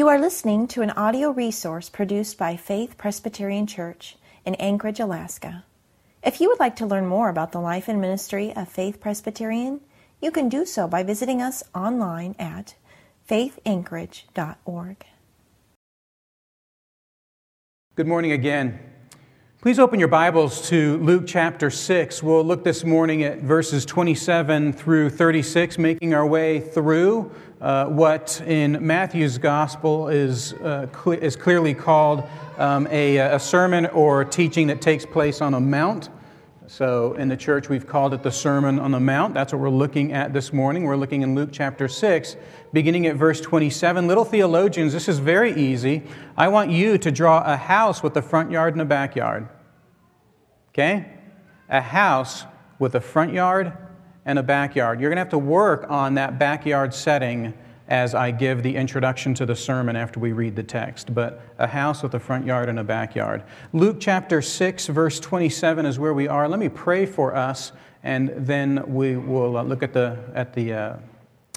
You are listening to an audio resource produced by Faith Presbyterian Church in Anchorage, Alaska. If you would like to learn more about the life and ministry of Faith Presbyterian, you can do so by visiting us online at faithanchorage.org. Good morning again. Please open your Bibles to Luke chapter 6. We'll look this morning at verses 27 through 36, making our way through uh, what in Matthew's gospel is, uh, cl- is clearly called um, a, a sermon or teaching that takes place on a mount. So in the church, we've called it the Sermon on the Mount. That's what we're looking at this morning. We're looking in Luke chapter 6, beginning at verse 27. Little theologians, this is very easy. I want you to draw a house with a front yard and a backyard. Okay? A house with a front yard and a backyard. You're going to have to work on that backyard setting as I give the introduction to the sermon after we read the text. But a house with a front yard and a backyard. Luke chapter 6, verse 27 is where we are. Let me pray for us, and then we will uh, look at the, at the uh,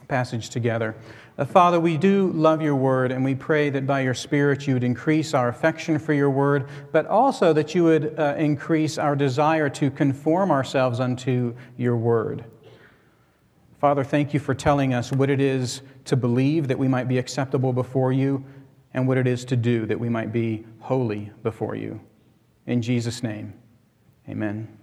passage together. Uh, Father, we do love your word, and we pray that by your Spirit you would increase our affection for your word, but also that you would uh, increase our desire to conform ourselves unto your word. Father, thank you for telling us what it is to believe that we might be acceptable before you and what it is to do that we might be holy before you. In Jesus' name, amen.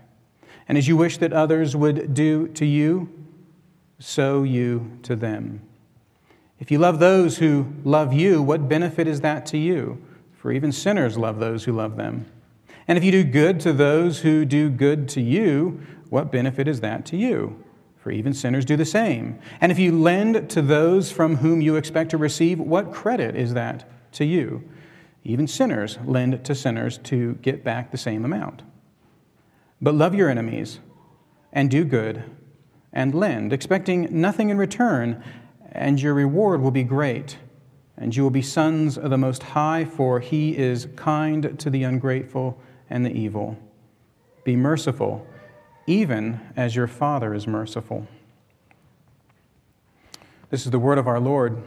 And as you wish that others would do to you, so you to them. If you love those who love you, what benefit is that to you? For even sinners love those who love them. And if you do good to those who do good to you, what benefit is that to you? For even sinners do the same. And if you lend to those from whom you expect to receive, what credit is that to you? Even sinners lend to sinners to get back the same amount. But love your enemies and do good and lend, expecting nothing in return, and your reward will be great. And you will be sons of the Most High, for he is kind to the ungrateful and the evil. Be merciful even as your Father is merciful. This is the word of our Lord.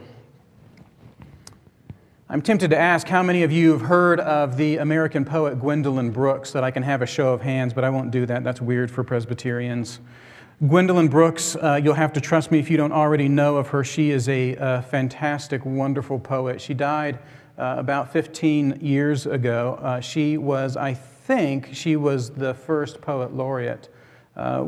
I'm tempted to ask how many of you have heard of the American poet Gwendolyn Brooks, that I can have a show of hands, but I won't do that. That's weird for Presbyterians. Gwendolyn Brooks, uh, you'll have to trust me if you don't already know of her. She is a, fantastic, wonderful poet. She died uh, about 15 years ago. Uh, she was, I think, she was the first poet laureate uh,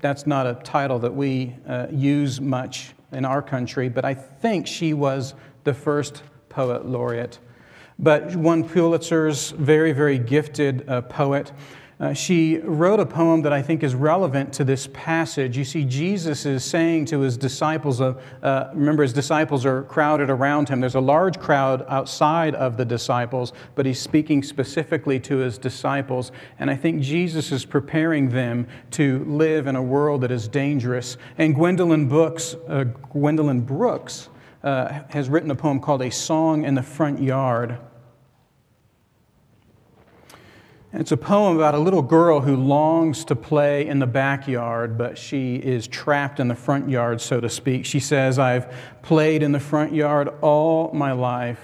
that's not a title that we uh, use much in our country, but I think she was the first poet laureate. But one Pulitzer's very, very gifted uh, poet. Uh, she wrote a poem that I think is relevant to this passage. You see, Jesus is saying to his disciples, uh, uh, remember, his disciples are crowded around him. There's a large crowd outside of the disciples, but he's speaking specifically to his disciples. And I think Jesus is preparing them to live in a world that is dangerous. And Gwendolyn, Books, uh, Gwendolyn Brooks uh, has written a poem called A Song in the Front Yard. It's a poem about a little girl who longs to play in the backyard, but she is trapped in the front yard, so to speak. She says, I've played in the front yard all my life.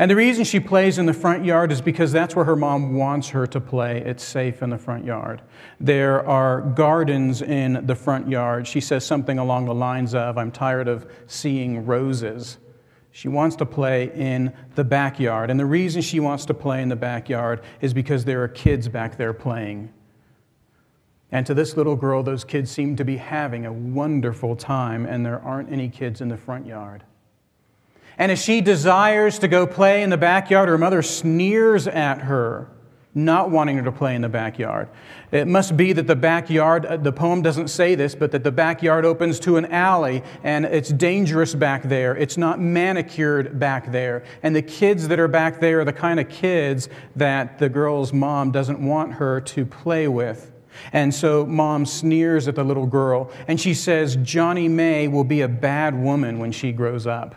And the reason she plays in the front yard is because that's where her mom wants her to play. It's safe in the front yard. There are gardens in the front yard. She says something along the lines of, I'm tired of seeing roses. She wants to play in the backyard. And the reason she wants to play in the backyard is because there are kids back there playing. And to this little girl, those kids seem to be having a wonderful time, and there aren't any kids in the front yard. And as she desires to go play in the backyard, her mother sneers at her not wanting her to play in the backyard. It must be that the backyard, uh, the poem doesn't say this, but that the backyard opens to an alley and it's dangerous back there. It's not manicured back there. And the kids that are back there are the kind of kids that the girl's mom doesn't want her to play with. And so mom sneers at the little girl and she says, Johnnie Mae will be a bad woman when she grows up.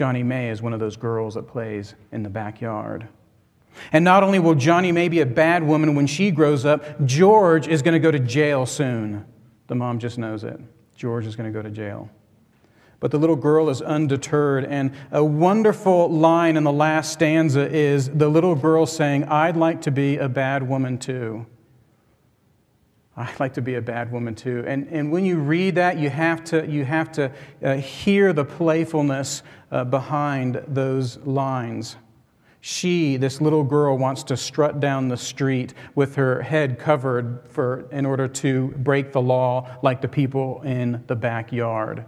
Johnnie Mae is one of those girls that plays in the backyard. And not only will Johnnie Mae be a bad woman when she grows up, George is going to go to jail soon. The mom just knows it. George is going to go to jail. But the little girl is undeterred. And a wonderful line in the last stanza is the little girl saying, I'd like to be a bad woman too. I'd like to be a bad woman too. And, and when you read that, you have to, you have to uh, hear the playfulness uh, behind those lines. She, this little girl, wants to strut down the street with her head covered for, in order to break the law like the people in the backyard.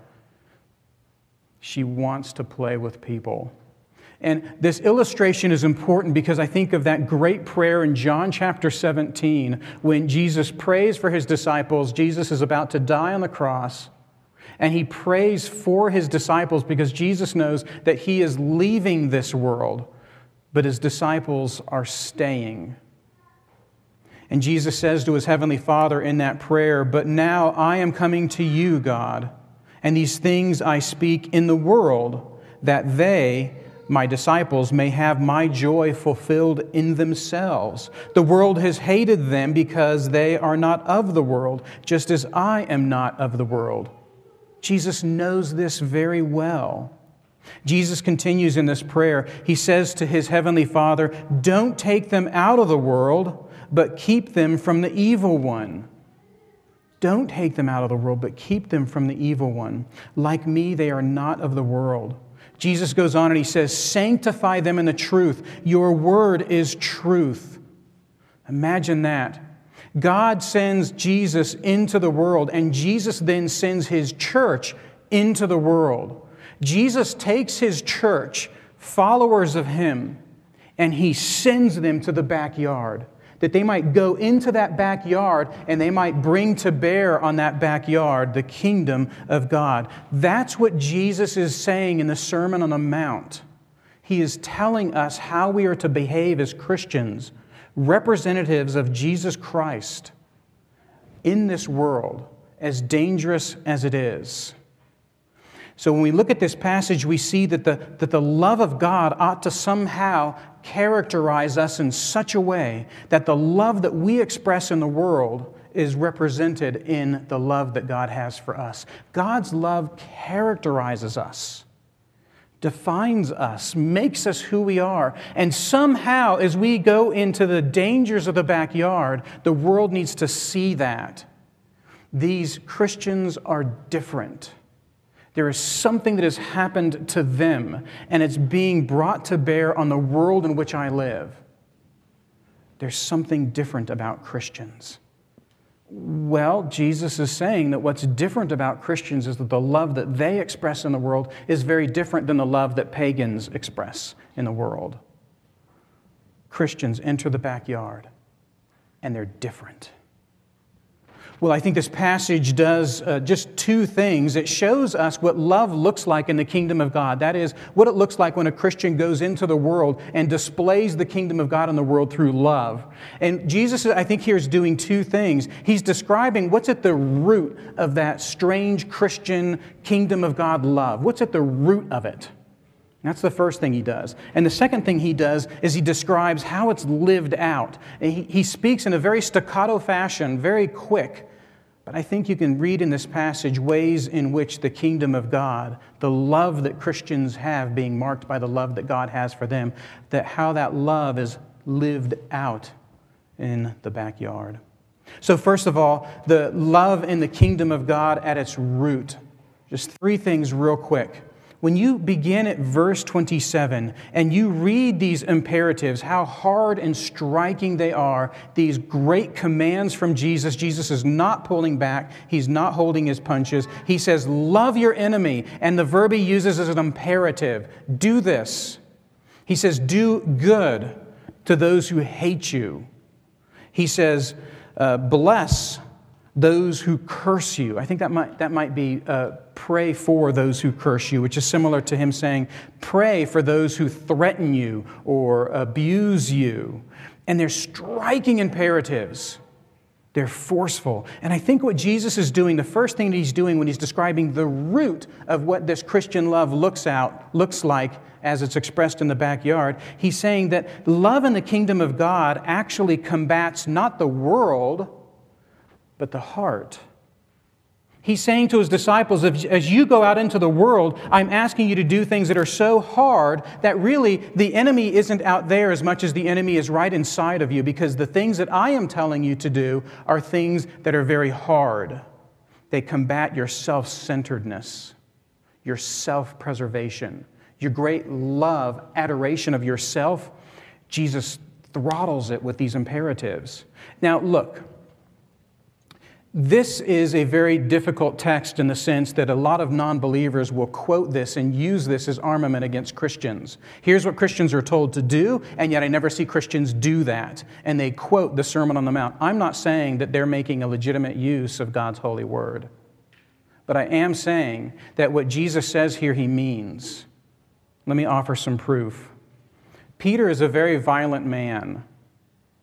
She wants to play with people. And this illustration is important because I think of that great prayer in John chapter 17 when Jesus prays for his disciples. Jesus is about to die on the cross. And he prays for his disciples because Jesus knows that he is leaving this world but his disciples are staying. And Jesus says to his heavenly Father in that prayer, But now I am coming to you, God, and these things I speak in the world, that they, my disciples, may have my joy fulfilled in themselves. The world has hated them because they are not of the world, just as I am not of the world. Jesus knows this very well. Jesus continues in this prayer. He says to his heavenly Father, Don't take them out of the world, but keep them from the evil one. Don't take them out of the world, but keep them from the evil one. Like me, they are not of the world. Jesus goes on and he says, Sanctify them in the truth. Your word is truth. Imagine that. God sends Jesus into the world, and Jesus then sends his church into the world. Jesus takes his church, followers of him, and he sends them to the backyard that they might go into that backyard and they might bring to bear on that backyard the kingdom of God. That's what Jesus is saying in the Sermon on the Mount. He is telling us how we are to behave as Christians, representatives of Jesus Christ in this world, as dangerous as it is. So when we look at this passage, we see that the, that the love of God ought to somehow characterize us in such a way that the love that we express in the world is represented in the love that God has for us. God's love characterizes us, defines us, makes us who we are. And somehow, as we go into the dangers of the backyard, the world needs to see that. These Christians are different. There is something that has happened to them, and it's being brought to bear on the world in which I live. There's something different about Christians. Well, Jesus is saying that what's different about Christians is that the love that they express in the world is very different than the love that pagans express in the world. Christians enter the backyard, and they're different. Well, I think this passage does uh, just two things. It shows us what love looks like in the kingdom of God. That is, what it looks like when a Christian goes into the world and displays the kingdom of God in the world through love. And Jesus, I think, here is doing two things. He's describing what's at the root of that strange Christian kingdom of God love. What's at the root of it? That's the first thing he does. And the second thing he does is he describes how it's lived out. He, he speaks in a very staccato fashion, very quick, but I think you can read in this passage ways in which the kingdom of God, the love that Christians have being marked by the love that God has for them, that how that love is lived out in the backyard. So, first of all, the love in the kingdom of God at its root. Just three things, real quick when you begin at verse 27 and you read these imperatives, how hard and striking they are, these great commands from Jesus, Jesus is not pulling back, he's not holding his punches. He says, Love your enemy. And the verb he uses is an imperative do this. He says, Do good, to those who hate you. He says, uh, Bless those who curse you. I think that might, that might be uh, pray for those who curse you, which is similar to him saying, Pray for those who threaten you or abuse you. And they're striking imperatives. They're forceful. And I think what Jesus is doing, the first thing that he's doing when he's describing the root of what this Christian love looks out, looks like as it's expressed in the backyard, he's saying that love in the kingdom of God actually combats not the world, but the heart. He's saying to his disciples, as you go out into the world, I'm asking you to do things that are so hard that really the enemy isn't out there as much as the enemy is right inside of you because the things that I am telling you to do are things that are very hard. They combat your self centeredness, your self preservation, your great love, adoration of yourself. Jesus throttles it with these imperatives. Now, look. This is a very difficult text in the sense that a lot of non believers will quote this and use this as armament against Christians. Here's what Christians are told to do, and yet I never see Christians do that. And they quote the Sermon on the Mount. I'm not saying that they're making a legitimate use of God's holy word, but I am saying that what Jesus says here, he means. Let me offer some proof. Peter is a very violent man.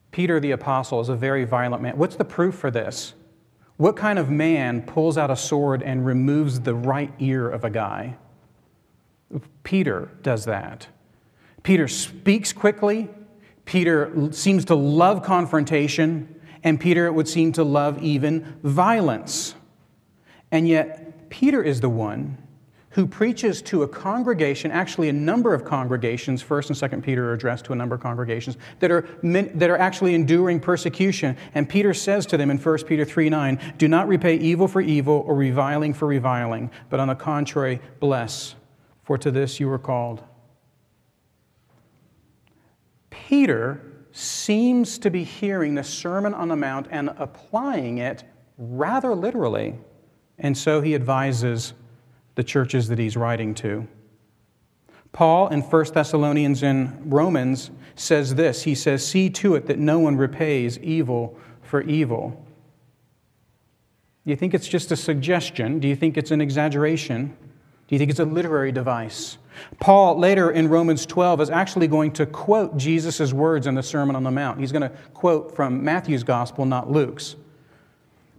Peter the apostle is a very violent man. What's the proof for this? What kind of man pulls out a sword and removes the right ear of a guy? Peter does that. Peter speaks quickly. Peter seems to love confrontation. And Peter it would seem to love even violence. And yet, Peter is the one who preaches to a congregation, actually a number of congregations, 1st and 2nd Peter are addressed to a number of congregations, that are, that are actually enduring persecution. And Peter says to them in 1 Peter 3 9, Do not repay evil for evil or reviling for reviling, but on the contrary, bless, for to this you were called. Peter seems to be hearing the Sermon on the Mount and applying it rather literally. And so he advises the churches that he's writing to. Paul in 1 Thessalonians and Romans says this He says, See to it that no one repays evil for evil. Do you think it's just a suggestion? Do you think it's an exaggeration? Do you think it's a literary device? Paul, later in Romans 12, is actually going to quote Jesus' words in the Sermon on the Mount. He's going to quote from Matthew's gospel, not Luke's.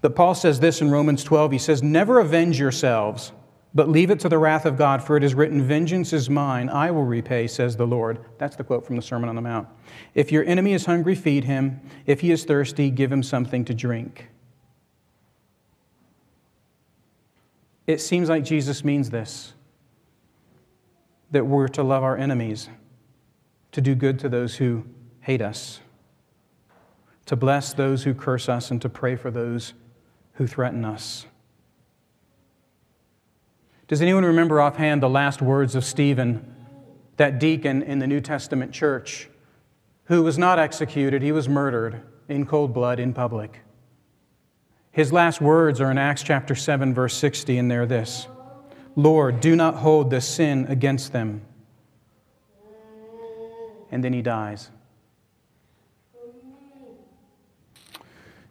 But Paul says this in Romans 12 He says, Never avenge yourselves but leave it to the wrath of God, for it is written, Vengeance is mine, I will repay, says the Lord. That's the quote from the Sermon on the Mount. If your enemy is hungry, feed him. If he is thirsty, give him something to drink. It seems like Jesus means this that we're to love our enemies, to do good to those who hate us, to bless those who curse us, and to pray for those who threaten us. Does anyone remember offhand the last words of Stephen, that deacon in the New Testament church, who was not executed, he was murdered in cold blood in public? His last words are in Acts chapter 7, verse 60, and they're this Lord, do not hold this sin against them. And then he dies.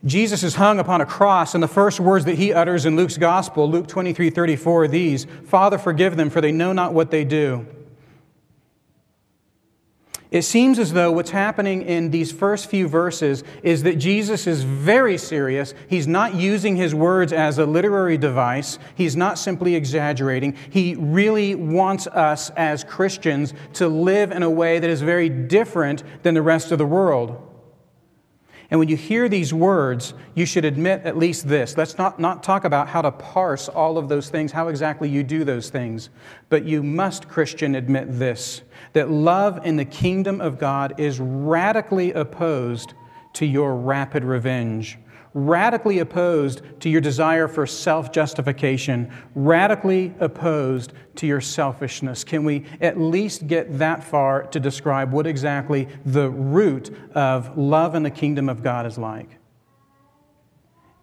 Jesus is hung upon a cross, and the first words that he utters in Luke's gospel, Luke 23 34, are these Father, forgive them, for they know not what they do. It seems as though what's happening in these first few verses is that Jesus is very serious. He's not using his words as a literary device, he's not simply exaggerating. He really wants us as Christians to live in a way that is very different than the rest of the world. And when you hear these words, you should admit at least this. Let's not, not talk about how to parse all of those things, how exactly you do those things. But you must, Christian, admit this that love in the kingdom of God is radically opposed to your rapid revenge radically opposed to your desire for self justification, radically opposed to your selfishness. Can we at least get that far to describe what exactly the root of love in the kingdom of God is like?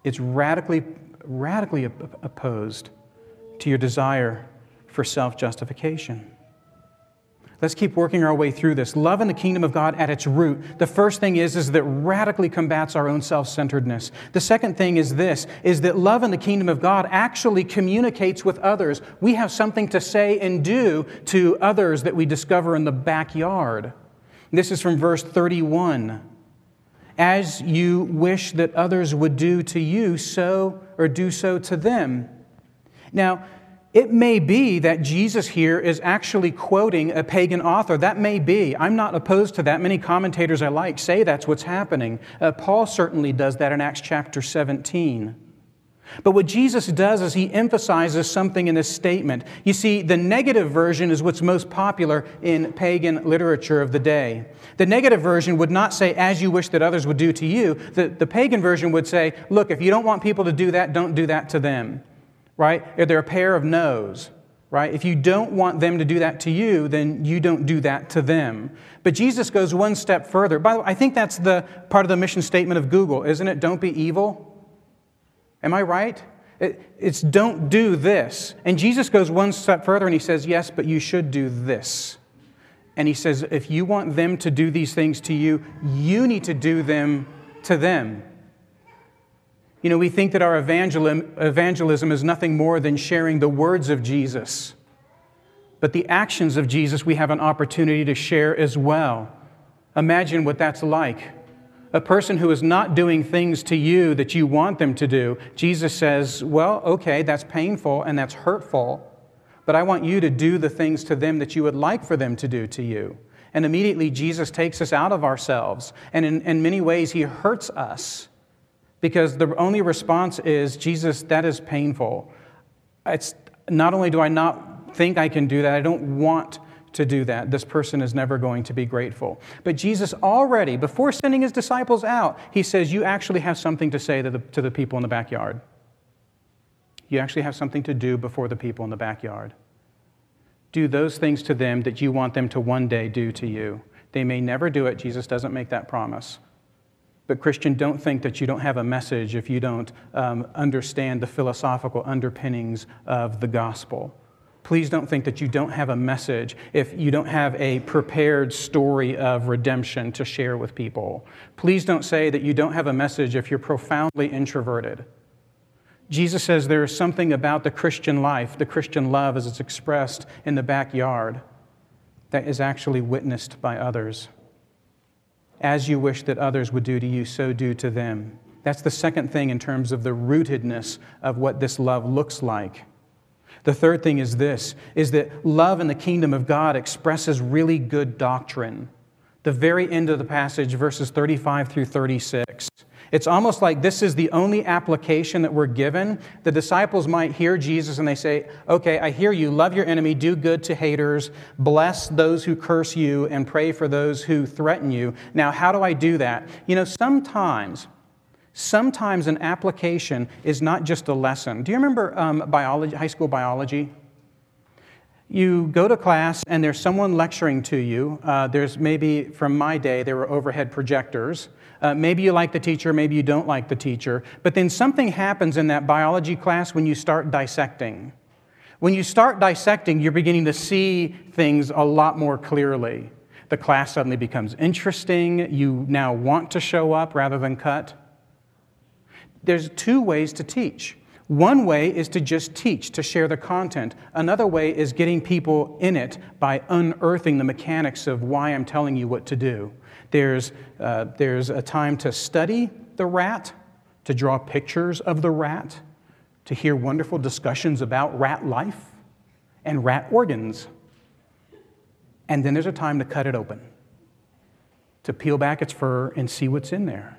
It's radically, radically opposed to your desire for self justification. Let's keep working our way through this. Love in the kingdom of God at its root. The first thing is, is that radically combats our own self-centeredness. The second thing is this, is that love in the kingdom of God actually communicates with others. We have something to say and do to others that we discover in the backyard. This is from verse 31. As you wish that others would do to you, so or do so to them. Now, it may be that Jesus here is actually quoting a pagan author. That may be. I'm not opposed to that. Many commentators I like say that's what's happening. Uh, Paul certainly does that in Acts chapter 17. But what Jesus does is he emphasizes something in this statement. You see, the negative version is what's most popular in pagan literature of the day. The negative version would not say, as you wish that others would do to you. The, the pagan version would say, look, if you don't want people to do that, don't do that to them right? They're a pair of no's, right? If you don't want them to do that to you, then you don't do that to them. But Jesus goes one step further. By the way, I think that's the part of the mission statement of Google, isn't it? Don't be evil. Am I right? it's don't do this. And Jesus goes one step further and he says, yes, but you should do this. And he says, if you want them to do these things to you, you need to do them to them. You know, we think that our evangelism is nothing more than sharing the words of Jesus. But the actions of Jesus we have an opportunity to share as well. Imagine what that's like. A person who is not doing things to you that you want them to do, Jesus says, Well, okay, that's painful and that's hurtful, but I want you to do the things to them that you would like for them to do to you. And immediately Jesus takes us out of ourselves. And in, in many ways, he hurts us because the only response is, Jesus, that is painful. It's not only do I not think I can do that, I don't want to do that. This person is never going to be grateful. But Jesus already, before sending his disciples out, he says, You actually have something to say to the, to the people in the backyard. You actually have something to do before the people in the backyard. Do those things to them that you want them to one day do to you. They may never do it. Jesus doesn't make that promise. But, Christian, don't think that you don't have a message if you don't um, understand the philosophical underpinnings of the gospel. Please don't think that you don't have a message if you don't have a prepared story of redemption to share with people. Please don't say that you don't have a message if you're profoundly introverted. Jesus says there is something about the Christian life, the Christian love as it's expressed in the backyard, that is actually witnessed by others. As you wish that others would do to you, so do to them. That's the second thing in terms of the rootedness of what this love looks like. The third thing is this is that love in the kingdom of God expresses really good doctrine. The very end of the passage, verses 35 through 36. It's almost like this is the only application that we're given. The disciples might hear Jesus and they say, Okay, I hear you. Love your enemy, do good to haters, bless those who curse you, and pray for those who threaten you. Now, how do I do that? You know, sometimes, sometimes an application is not just a lesson. Do you remember um, biology, high school biology? You go to class and there's someone lecturing to you. Uh, there's maybe from my day, there were overhead projectors. Uh, maybe you like the teacher, maybe you don't like the teacher. But then something happens in that biology class when you start dissecting. When you start dissecting, you're beginning to see things a lot more clearly. The class suddenly becomes interesting. You now want to show up rather than cut. There's two ways to teach. One way is to just teach, to share the content. Another way is getting people in it by unearthing the mechanics of why I'm telling you what to do. There's, uh, there's a time to study the rat, to draw pictures of the rat, to hear wonderful discussions about rat life and rat organs. And then there's a time to cut it open, to peel back its fur and see what's in there.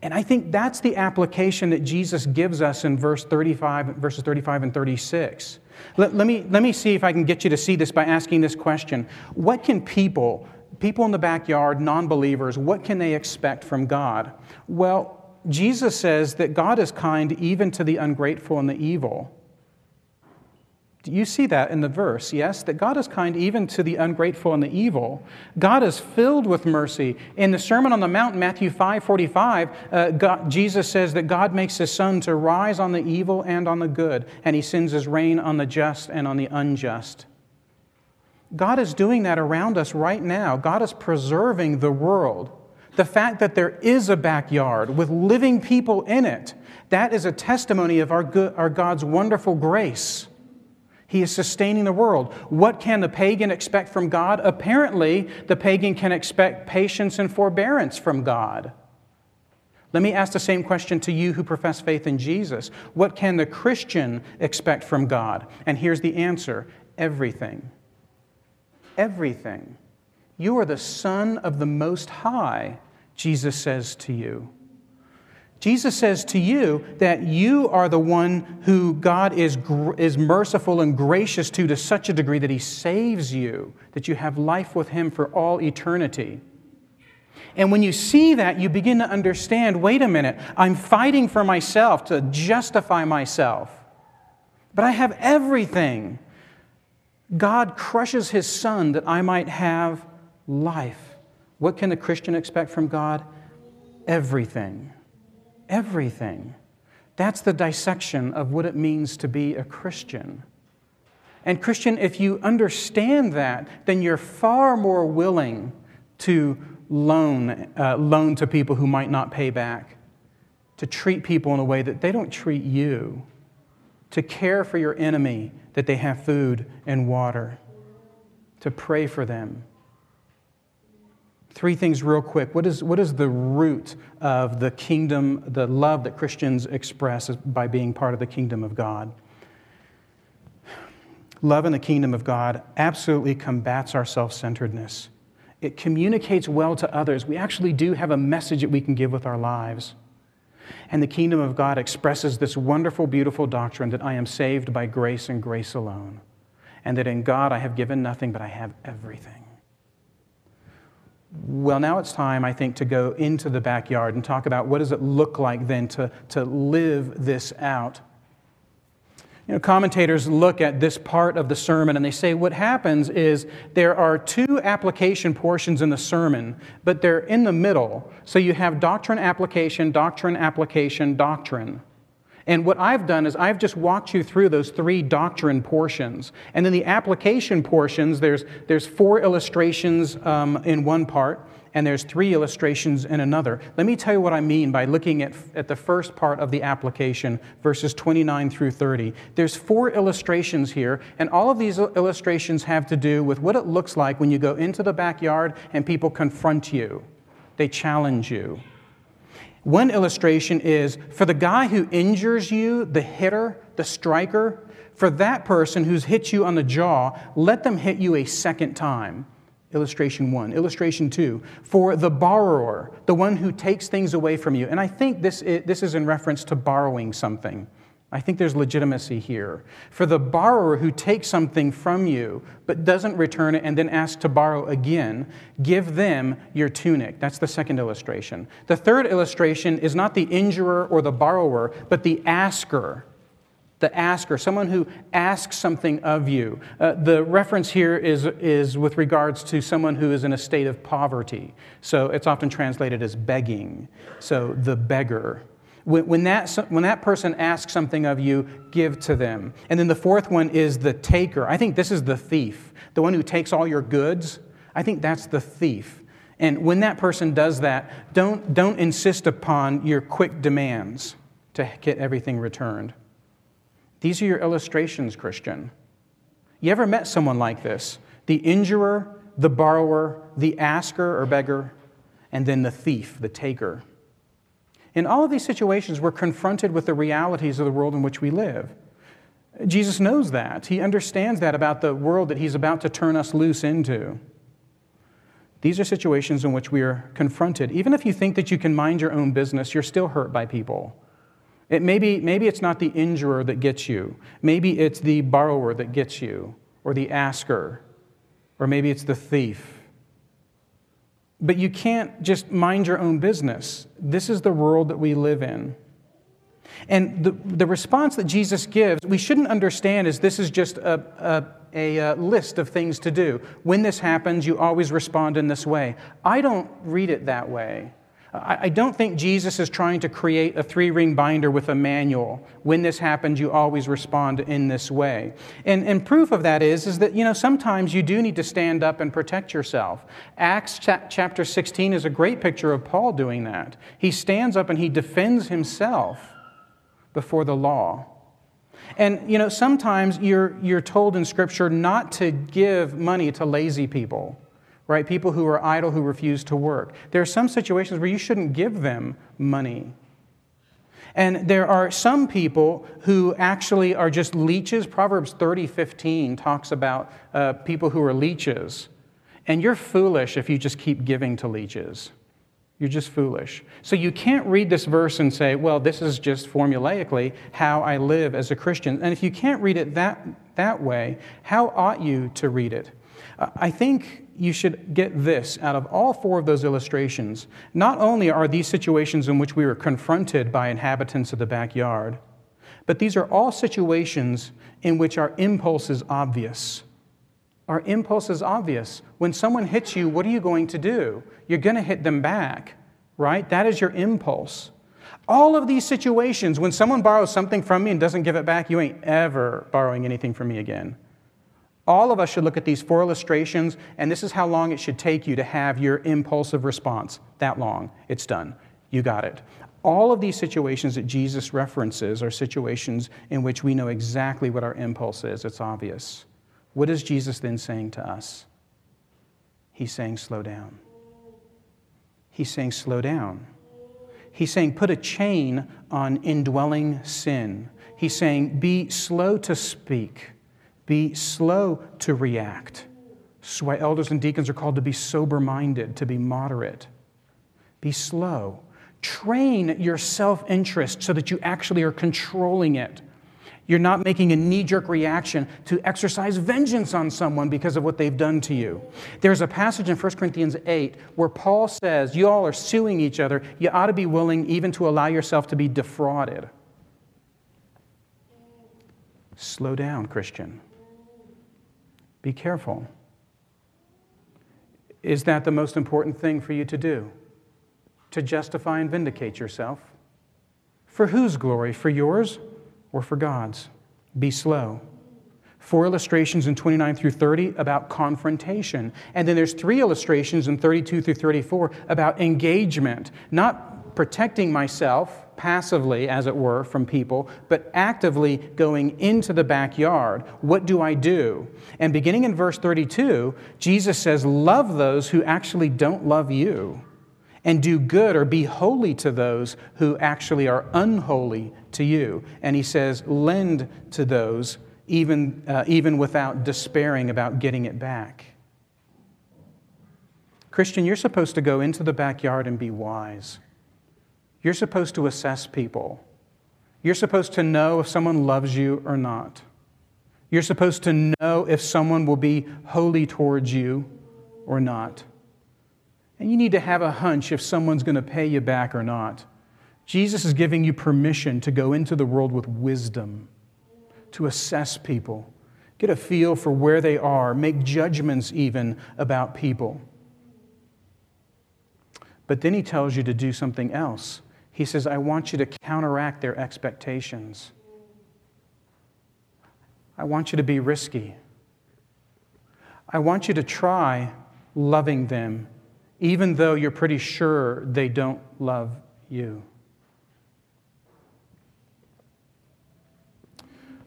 And I think that's the application that Jesus gives us in verse 35, verses 35 and 36. Let, let, me, let me see if I can get you to see this by asking this question What can people people in the backyard, non believers, what can they expect from God? Well, Jesus says that God is kind even to the ungrateful and the evil. You see that in the verse? Yes, that God is kind even to the ungrateful and the evil. God is filled with mercy. In the Sermon on the Mount, Matthew 5 45, uh, God, Jesus says that God makes his sun to rise on the evil and on the good, and he sends his rain on the just and on the unjust. God is doing that around us right now. God is preserving the world. The fact that there is a backyard with living people in it, that is a testimony of our, good, our God's wonderful grace. He is sustaining the world. What can the pagan expect from God? Apparently, the pagan can expect patience and forbearance from God. Let me ask the same question to you who profess faith in Jesus. What can the Christian expect from God? And here's the answer everything. Everything. You are the Son of the Most High, Jesus says to you. Jesus says to you that you are the one who God is, is merciful and gracious to to such a degree that He saves you, that you have life with Him for all eternity. And when you see that, you begin to understand wait a minute, I'm fighting for myself to justify myself, but I have everything. God crushes His Son that I might have life. What can the Christian expect from God? Everything everything. That's the dissection of what it means to be a Christian. And, Christian, if you understand that, then you're far more willing to loan, uh, loan to people who might not pay back, to treat people in a way that they don't treat you, to care for your enemy that they have food and water, to pray for them, Three things, real quick. What is, what is the root of the kingdom, the love that Christians express by being part of the kingdom of God? Love in the kingdom of God absolutely combats our self centeredness. It communicates well to others. We actually do have a message that we can give with our lives. And the kingdom of God expresses this wonderful, beautiful doctrine that I am saved by grace and grace alone, and that in God I have given nothing, but I have everything. Well, now it's time, I think, to go into the backyard and talk about what does it look like then to, to live this out. You know, commentators look at this part of the sermon and they say what happens is there are two application portions in the sermon, but they're in the middle. So you have doctrine, application, doctrine, application, doctrine. And what I've done is I've just walked you through those three doctrine portions. And then the application portions, there's, there's four illustrations um, in one part, and there's three illustrations in another. Let me tell you what I mean by looking at, at the first part of the application, verses 29 through 30. There's four illustrations here, and all of these illustrations have to do with what it looks like when you go into the backyard and people confront you, they challenge you. One illustration is for the guy who injures you, the hitter, the striker, for that person who's hit you on the jaw, let them hit you a second time. Illustration one. Illustration two, for the borrower, the one who takes things away from you. And I think this is, this is in reference to borrowing something. I think there's legitimacy here. For the borrower who takes something from you but doesn't return it and then asks to borrow again, give them your tunic. That's the second illustration. The third illustration is not the injurer or the borrower, but the asker. The asker, someone who asks something of you. Uh, the reference here is, is with regards to someone who is in a state of poverty. So it's often translated as begging. So the beggar. When, that, when that person asks something of you, give to them. And then the fourth one is the taker. I think this is the thief, the one who takes all your goods. I think that's the thief. And when that person does that, don't, don't insist upon your quick demands to get everything returned. These are your illustrations, Christian. You ever met someone like this? The injurer, the borrower, the asker or beggar, and then the thief, the taker. In all of these situations, we're confronted with the realities of the world in which we live. Jesus knows that. He understands that about the world that he's about to turn us loose into. These are situations in which we are confronted. Even if you think that you can mind your own business, you're still hurt by people. It maybe, maybe it's not the injurer that gets you. Maybe it's the borrower that gets you, or the asker, or maybe it's the thief. But you can't just mind your own business. This is the world that we live in. And the, the response that Jesus gives, we shouldn't understand as this is just a, a, a, a list of things to do. When this happens, you always respond in this way. I don't read it that way. I don't think Jesus is trying to create a three ring binder with a manual. When this happens, you always respond in this way. And, and proof of that is, is that, you know, sometimes you do need to stand up and protect yourself. Acts chapter 16 is a great picture of Paul doing that. He stands up and he defends himself before the law. And, you know, sometimes you're, you're told in Scripture not to give money to lazy people right? People who are idle, who refuse to work. There are some situations where you shouldn't give them money. And there are some people who actually are just leeches. Proverbs 30 15 talks about uh, people who are leeches. And you're foolish if you just keep giving to leeches. You're just foolish. So you can't read this verse and say, well, this is just formulaically how I live as a Christian. And if you can't read it that, that way, how ought you to read it? I think you should get this out of all four of those illustrations. Not only are these situations in which we were confronted by inhabitants of the backyard, but these are all situations in which our impulse is obvious. Our impulse is obvious. When someone hits you, what are you going to do? You're going to hit them back, right? That is your impulse. All of these situations, when someone borrows something from me and doesn't give it back, you ain't ever borrowing anything from me again. All of us should look at these four illustrations, and this is how long it should take you to have your impulsive response. That long. It's done. You got it. All of these situations that Jesus references are situations in which we know exactly what our impulse is. It's obvious. What is Jesus then saying to us? He's saying, slow down. He's saying, slow down. He's saying, put a chain on indwelling sin. He's saying, be slow to speak be slow to react. So why elders and deacons are called to be sober minded, to be moderate. Be slow. Train your self interest so that you actually are controlling it. You're not making a knee jerk reaction to exercise vengeance on someone because of what they've done to you. There's a passage in 1 Corinthians 8 where Paul says, You all are suing each other. You ought to be willing even to allow yourself to be defrauded. Slow down, Christian. Be careful. Is that the most important thing for you to do? To justify and vindicate yourself? For whose glory? For yours or for God's? Be slow. Four illustrations in 29 through 30 about confrontation. And then there's three illustrations in 32 through 34 about engagement, not protecting myself passively, as it were, from people, but actively going into the backyard. What do I do? And beginning in verse 32, Jesus says, Love those who actually don't love you, and do good or be holy to those who actually are unholy to you. And he says, Lend to those even, uh, even without despairing about getting it back. Christian, you're supposed to go into the backyard and be wise. You're supposed to assess people. You're supposed to know if someone loves you or not. You're supposed to know if someone will be holy towards you or not. And you need to have a hunch if someone's going to pay you back or not. Jesus is giving you permission to go into the world with wisdom, to assess people, get a feel for where they are, make judgments even about people. But then he tells you to do something else. He says, I want you to counteract their expectations. I want you to be risky. I want you to try loving them, even though you're pretty sure they don't love you.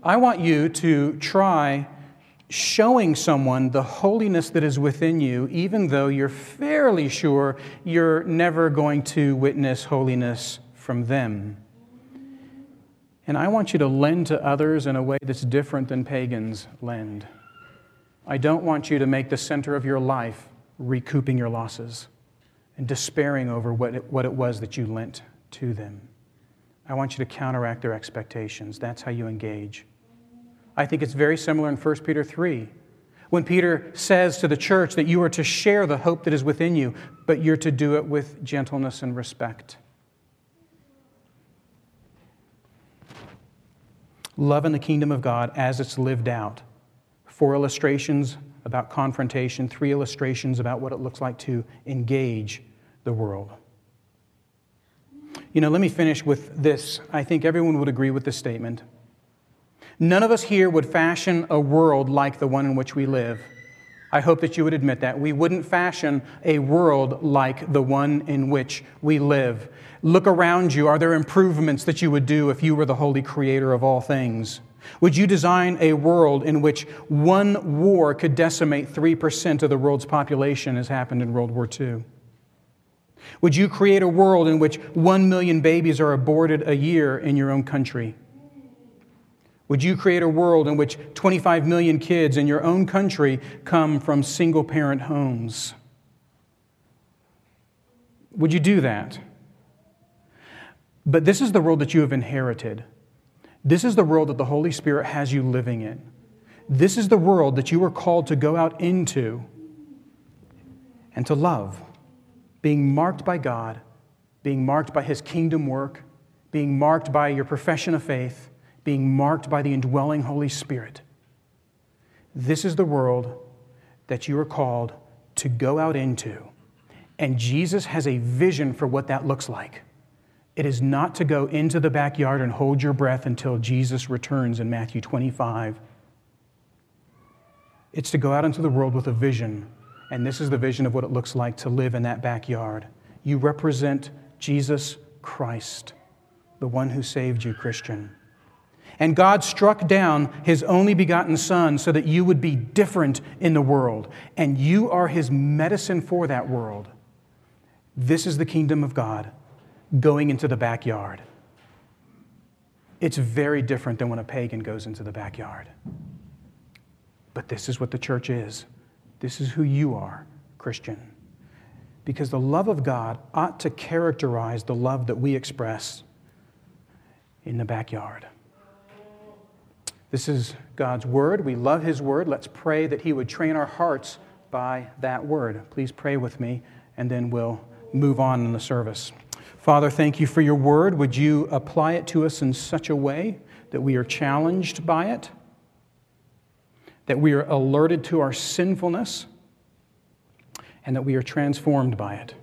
I want you to try showing someone the holiness that is within you, even though you're fairly sure you're never going to witness holiness from them. And I want you to lend to others in a way that's different than pagans lend. I don't want you to make the center of your life recouping your losses and despairing over what it, what it was that you lent to them. I want you to counteract their expectations. That's how you engage. I think it's very similar in 1 Peter 3 when Peter says to the church that you are to share the hope that is within you, but you're to do it with gentleness and respect. Love in the kingdom of God as it's lived out. Four illustrations about confrontation, three illustrations about what it looks like to engage the world. You know, let me finish with this. I think everyone would agree with this statement. None of us here would fashion a world like the one in which we live. I hope that you would admit that. We wouldn't fashion a world like the one in which we live. Look around you. Are there improvements that you would do if you were the holy creator of all things? Would you design a world in which one war could decimate 3% of the world's population, as happened in World War II? Would you create a world in which 1 million babies are aborted a year in your own country? Would you create a world in which 25 million kids in your own country come from single parent homes? Would you do that? But this is the world that you have inherited. This is the world that the Holy Spirit has you living in. This is the world that you are called to go out into and to love, being marked by God, being marked by His kingdom work, being marked by your profession of faith being marked by the indwelling Holy Spirit. This is the world that you are called to go out into. And Jesus has a vision for what that looks like. It is not to go into the backyard and hold your breath until Jesus returns in Matthew 25. It's to go out into the world with a vision. And this is the vision of what it looks like to live in that backyard. You represent Jesus Christ, the one who saved you, Christian. And God struck down his only begotten Son so that you would be different in the world. And you are his medicine for that world. This is the kingdom of God going into the backyard. It's very different than when a pagan goes into the backyard. But this is what the church is. This is who you are, Christian. Because the love of God ought to characterize the love that we express in the backyard. This is God's word. We love his word. Let's pray that he would train our hearts by that word. Please pray with me, and then we'll move on in the service. Father, thank you for your word. Would you apply it to us in such a way that we are challenged by it, that we are alerted to our sinfulness, and that we are transformed by it?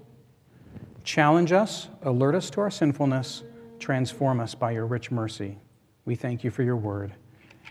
Challenge us, alert us to our sinfulness, transform us by your rich mercy. We thank you for your word.